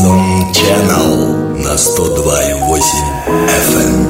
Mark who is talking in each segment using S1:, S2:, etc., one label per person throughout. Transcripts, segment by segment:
S1: Rhythm Channel на 102,8 FM.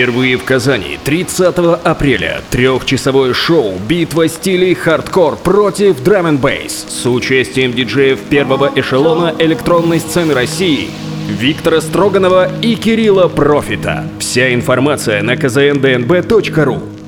S2: Впервые в Казани. 30 апреля. Трехчасовое шоу «Битва стилей хардкор против drum bass» с участием диджеев первого эшелона электронной сцены России Виктора Строганова и Кирилла Профита. Вся информация на kzndnb.ru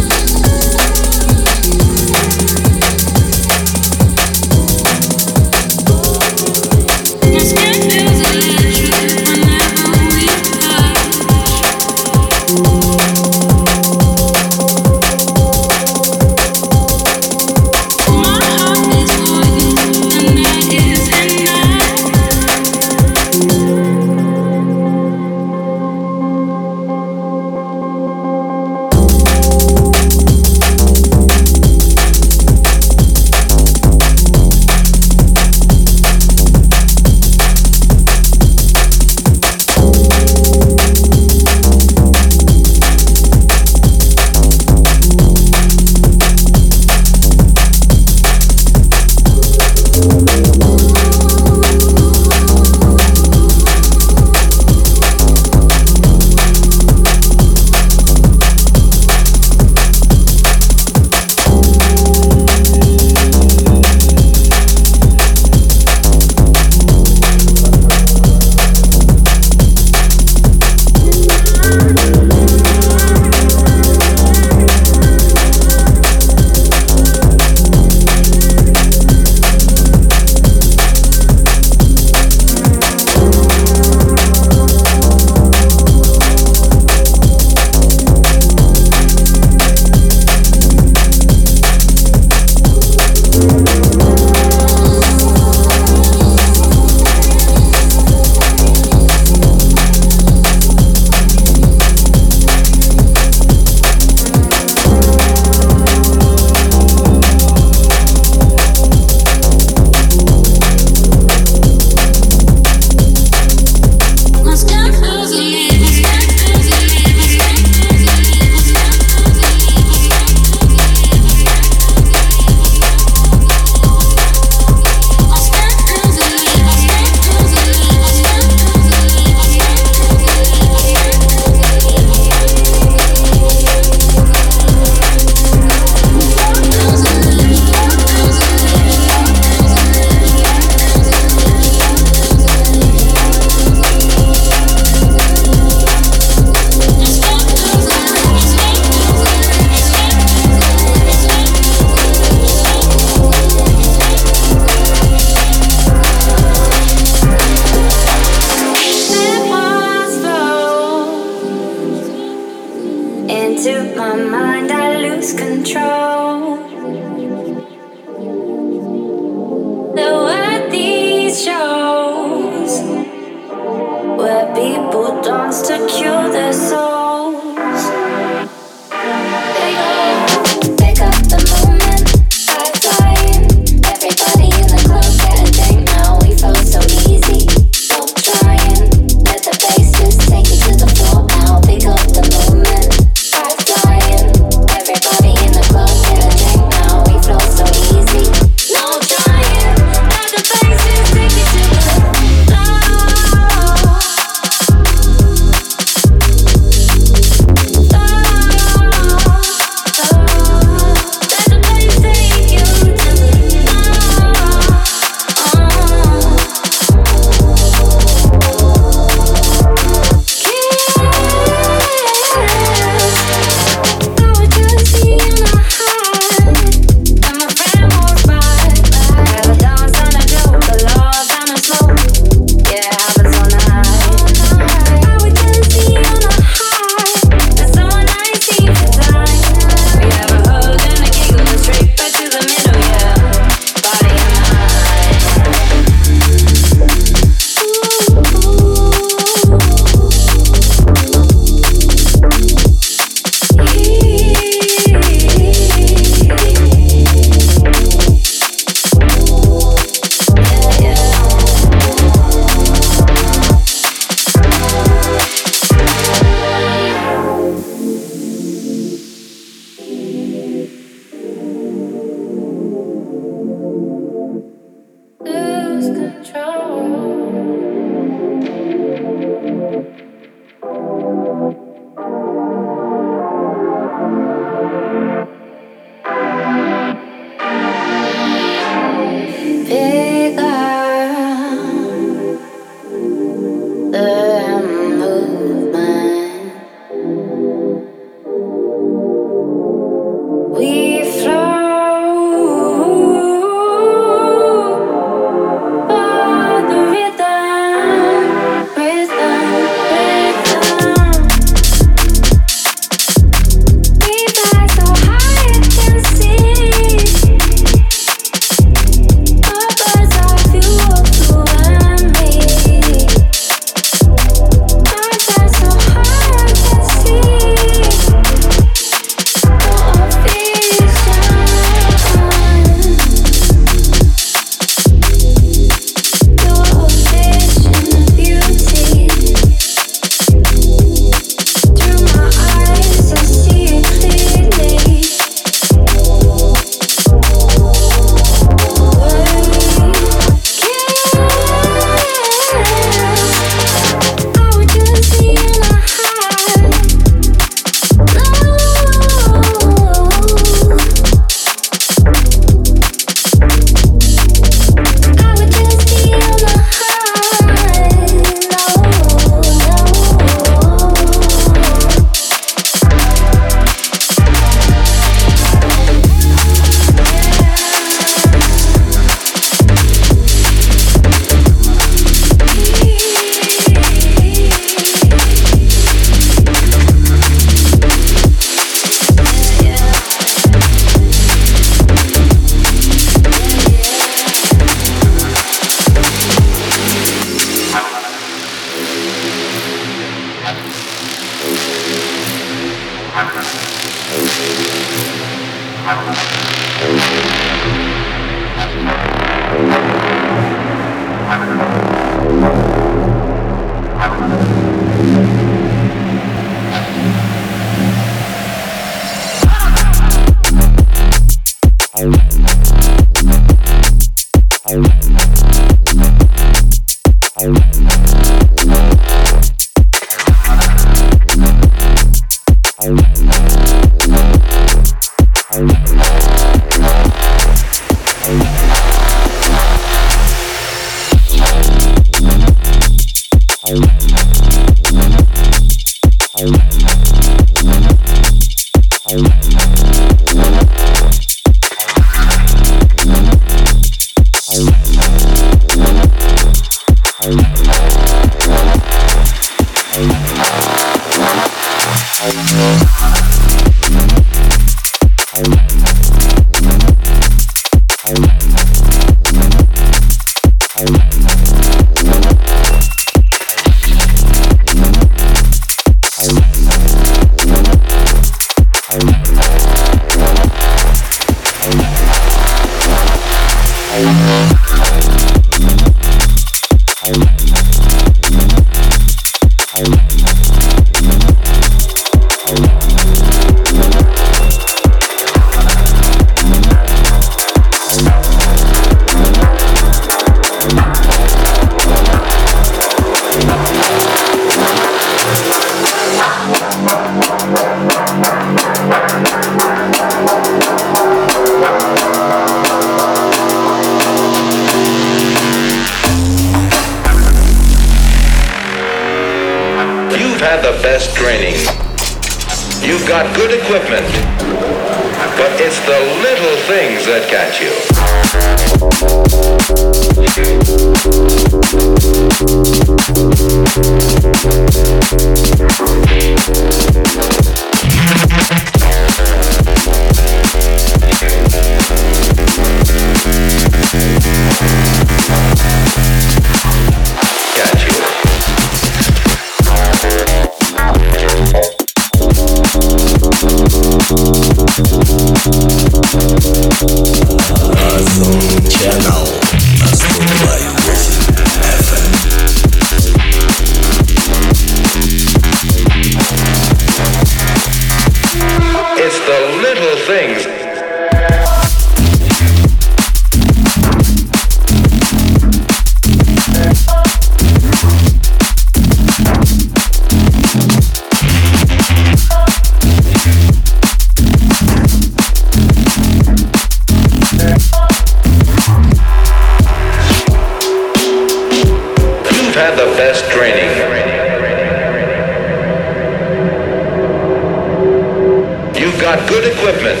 S3: got good equipment,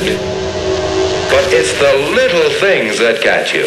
S3: but it's the little things that catch you.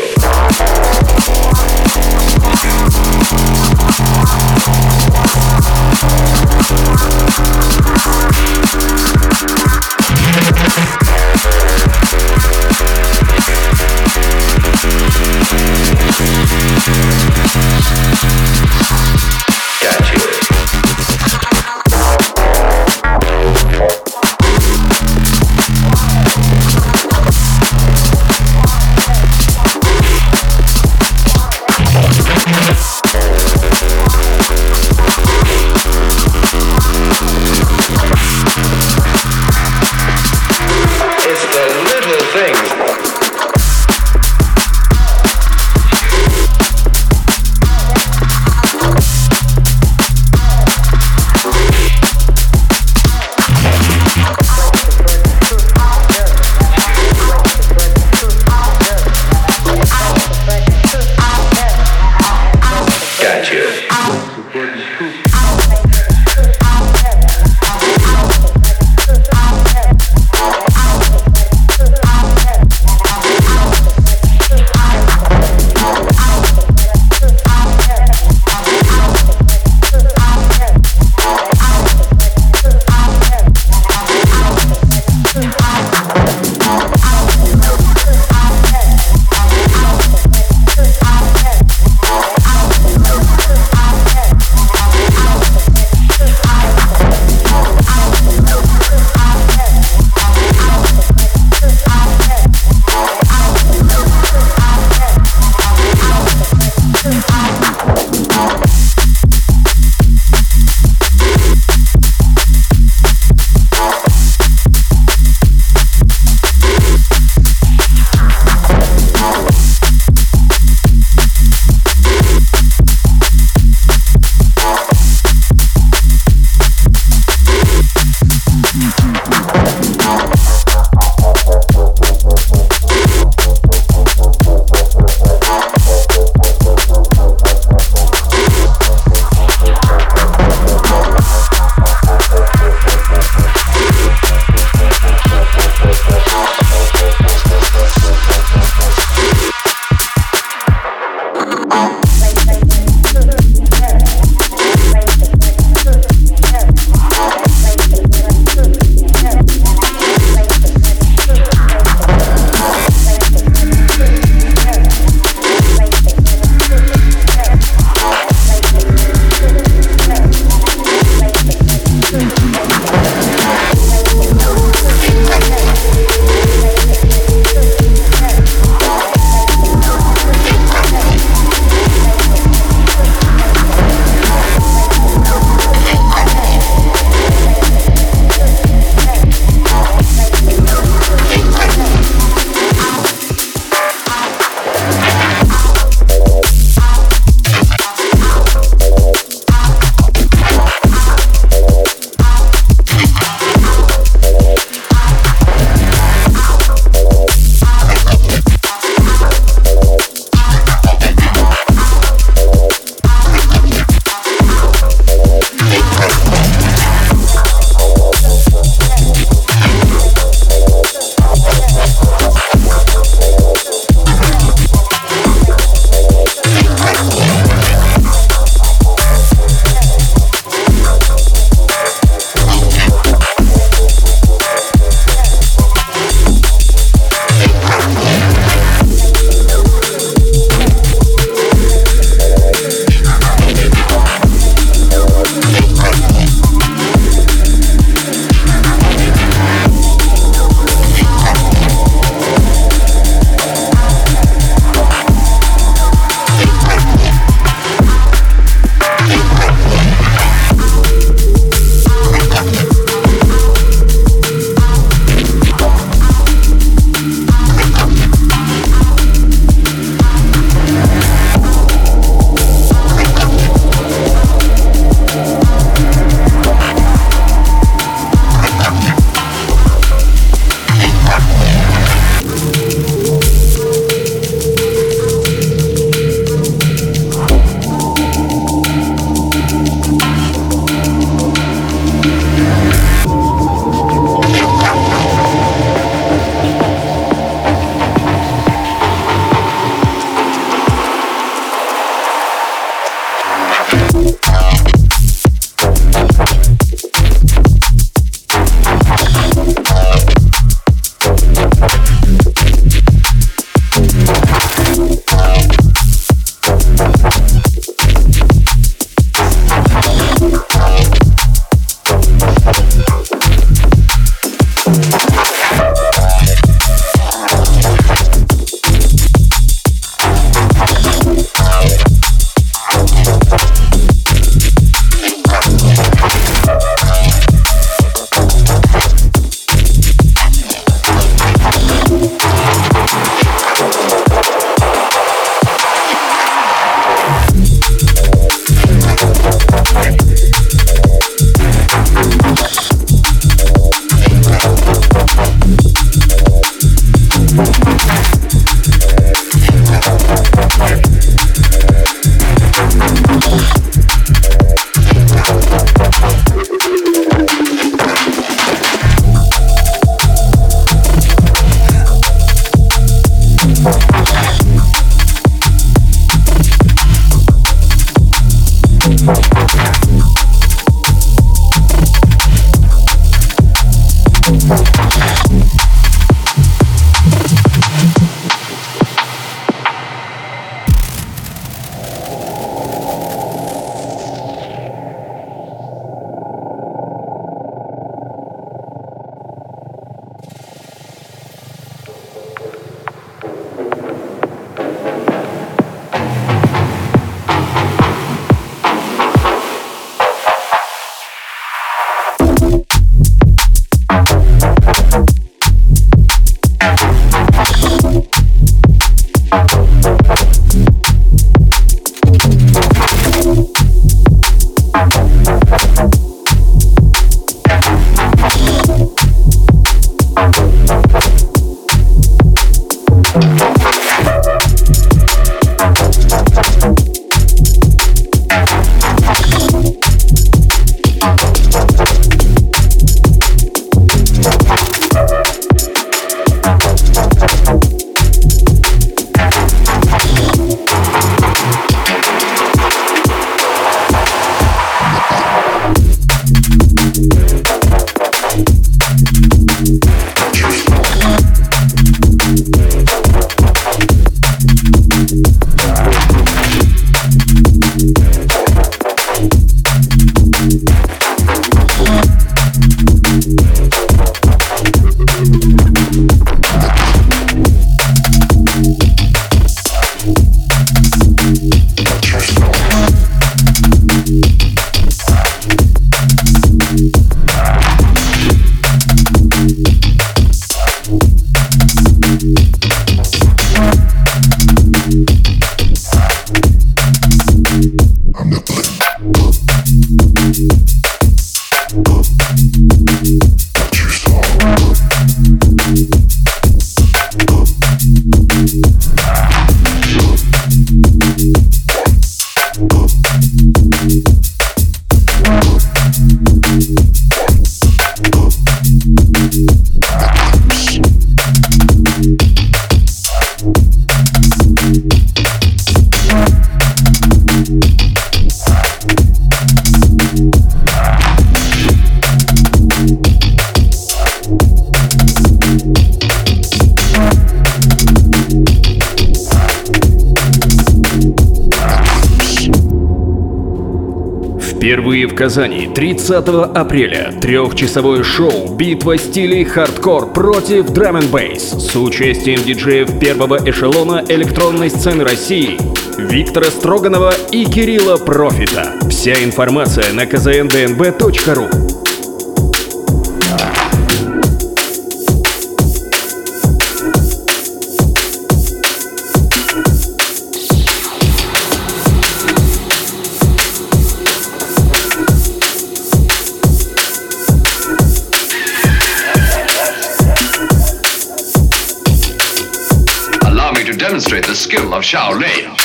S2: Впервые в Казани 30 апреля трехчасовое шоу «Битва стилей хардкор против драм бейс» с участием диджеев первого эшелона электронной сцены России Виктора Строганова и Кирилла Профита. Вся информация на kzndnb.ru
S3: skill of Shaolin.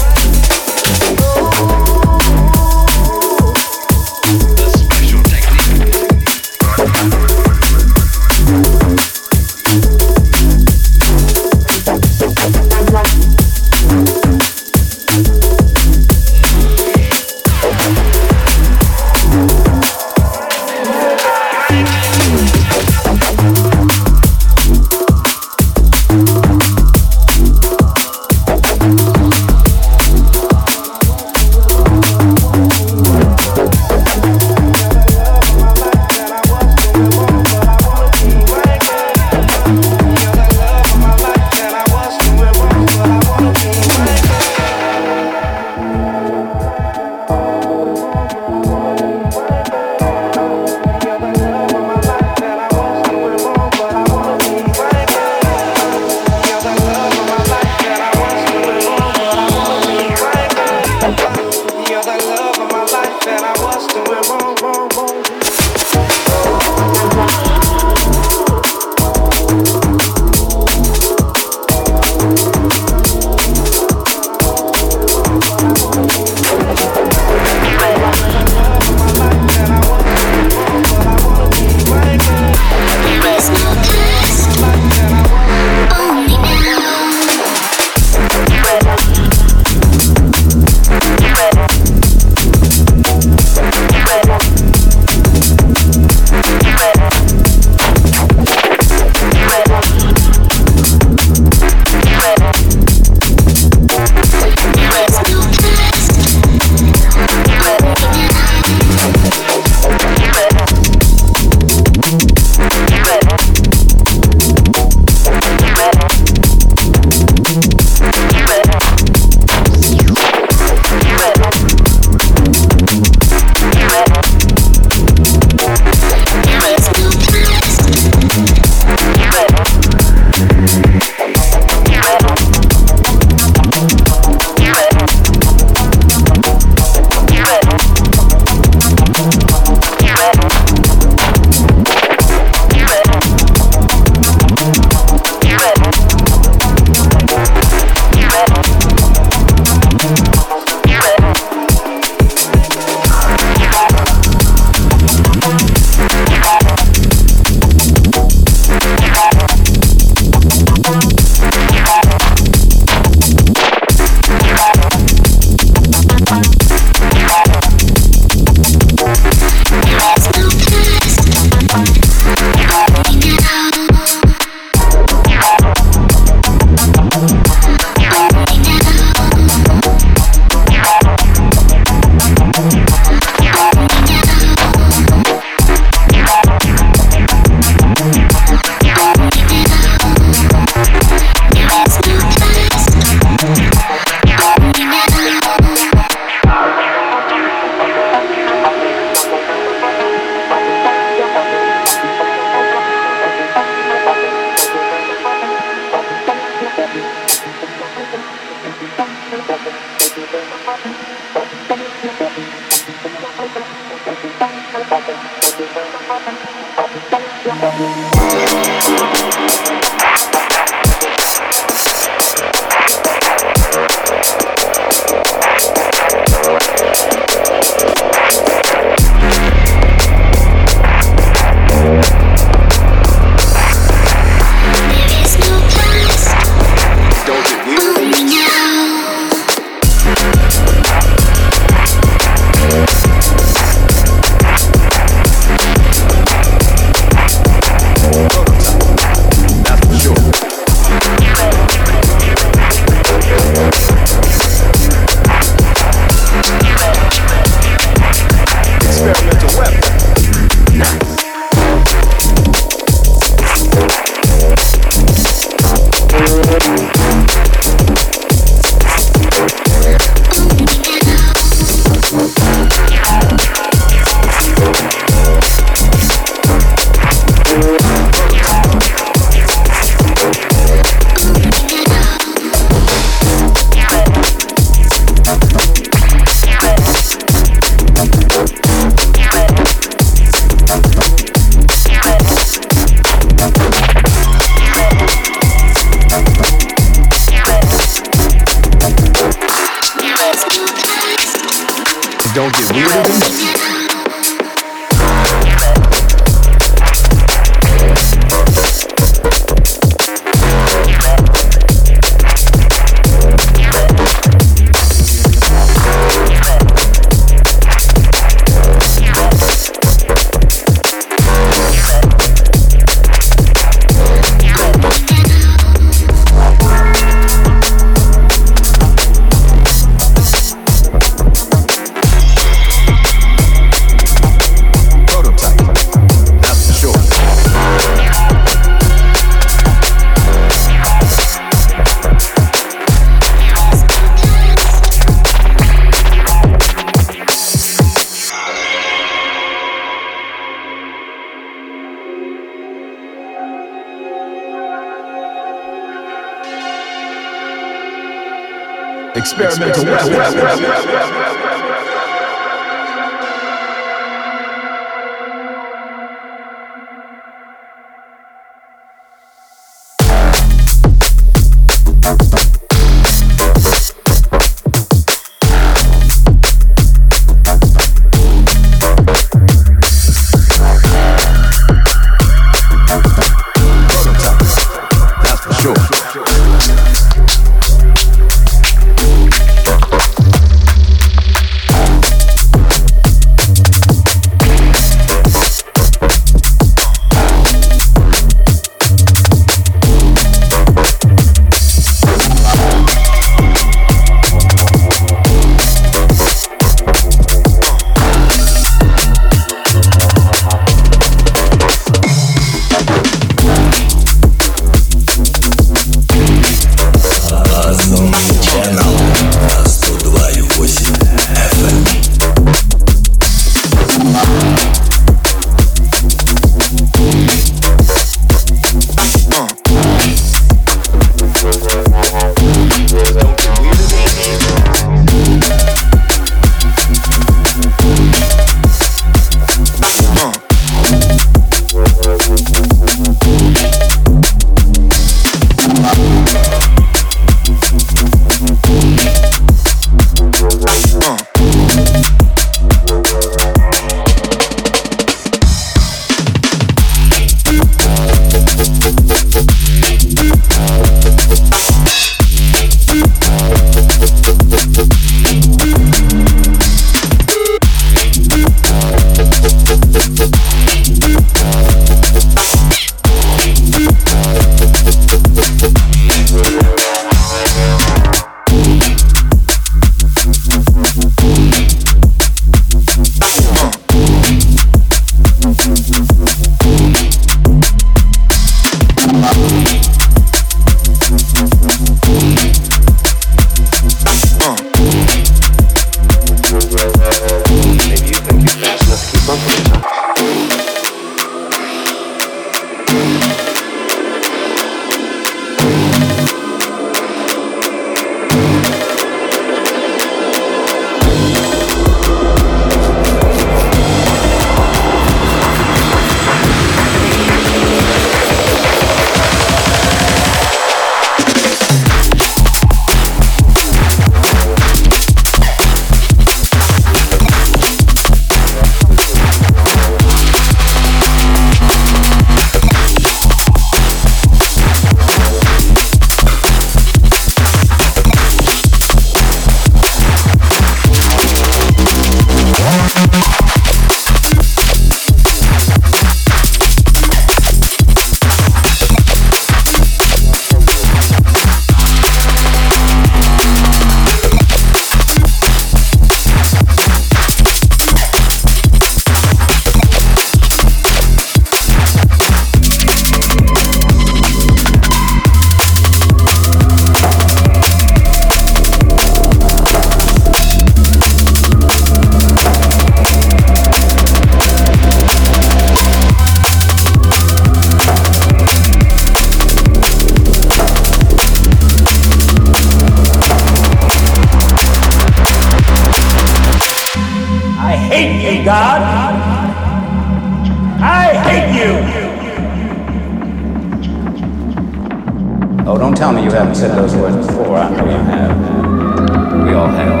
S4: Oh, tell me you haven't said those words before. I know you have. We all have.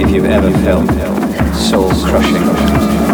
S4: If you've ever felt soul crushing.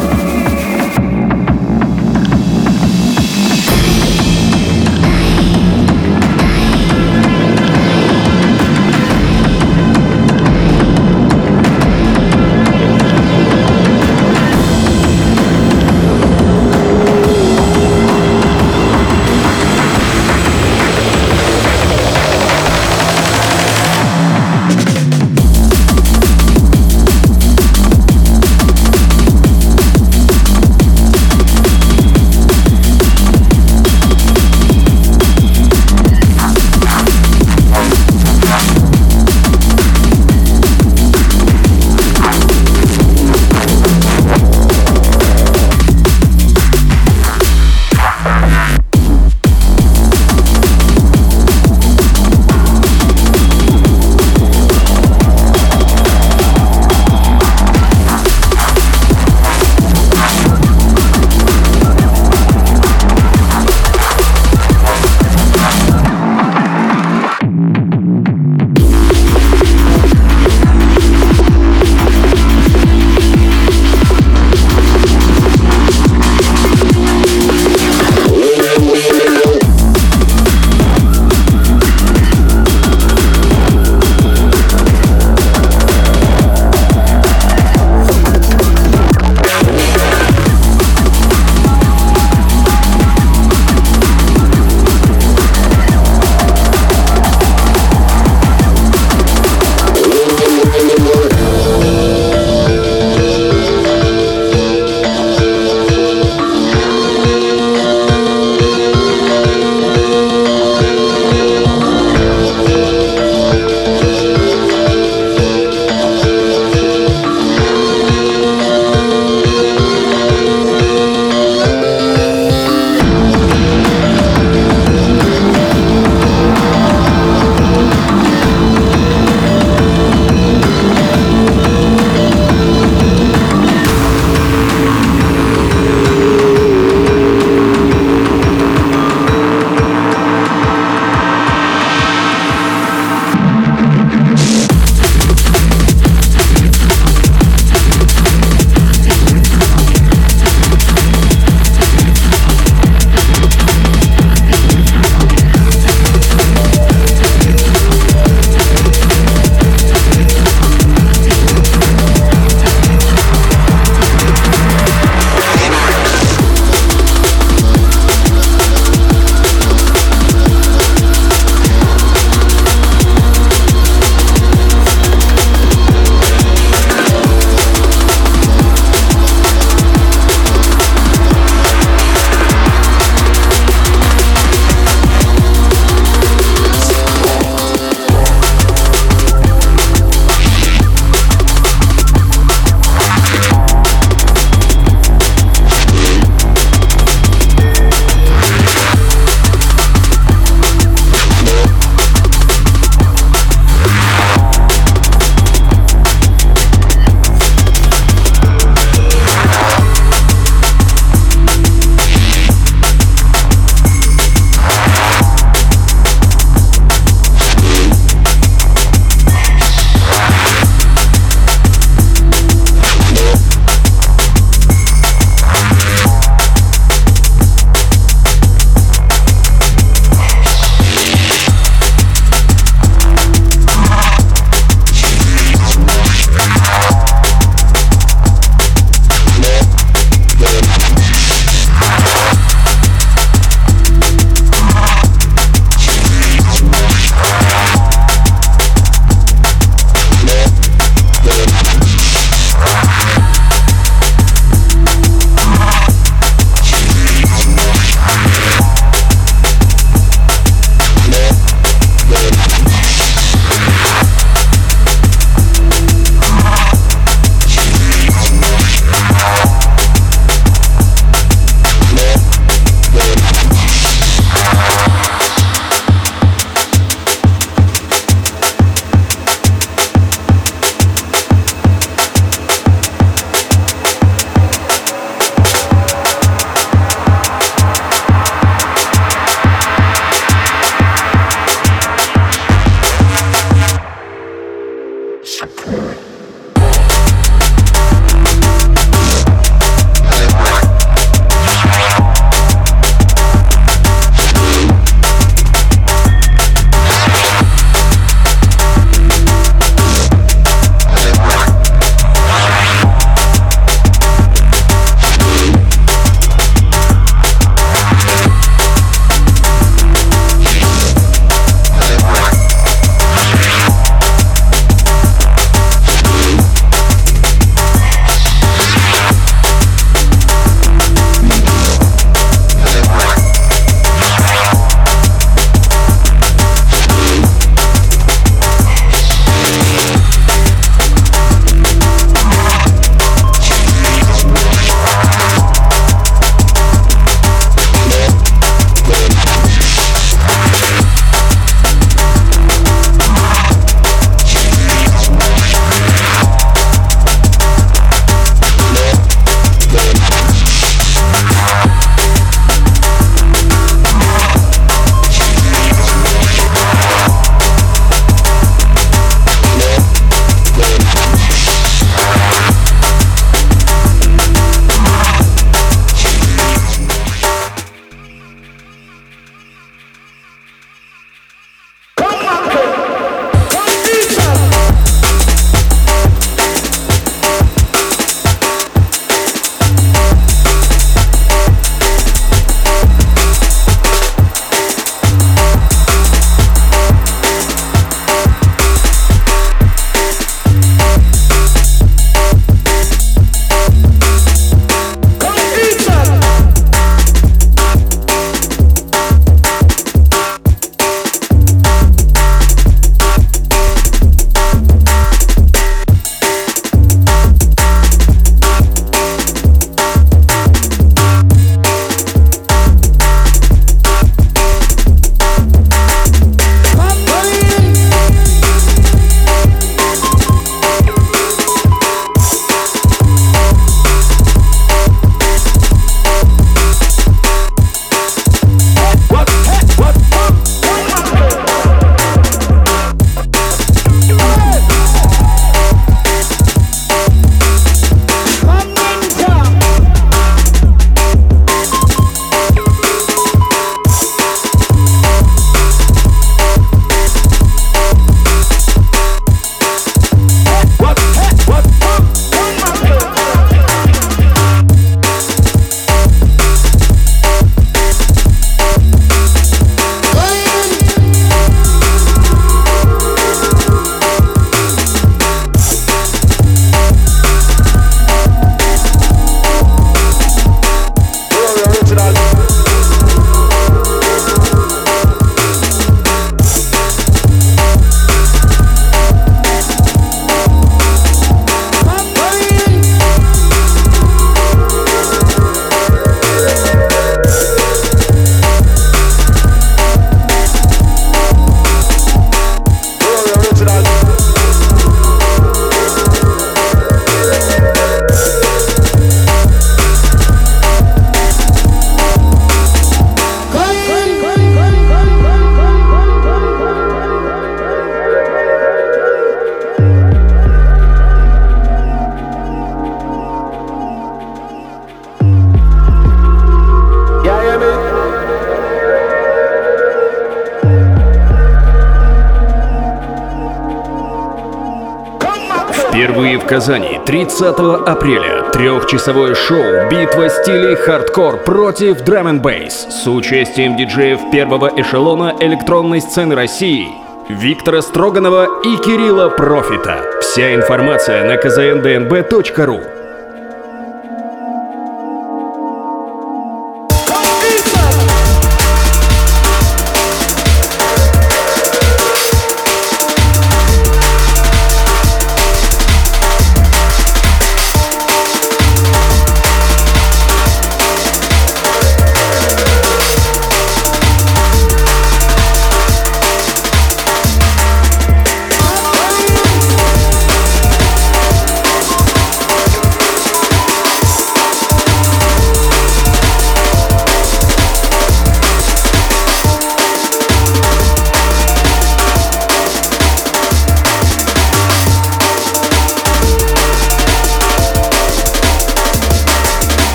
S2: Казани. 30 апреля. Трехчасовое шоу «Битва стилей хардкор против драм бейс» с участием диджеев первого эшелона электронной сцены России Виктора Строганова и Кирилла Профита. Вся информация на kzndnb.ru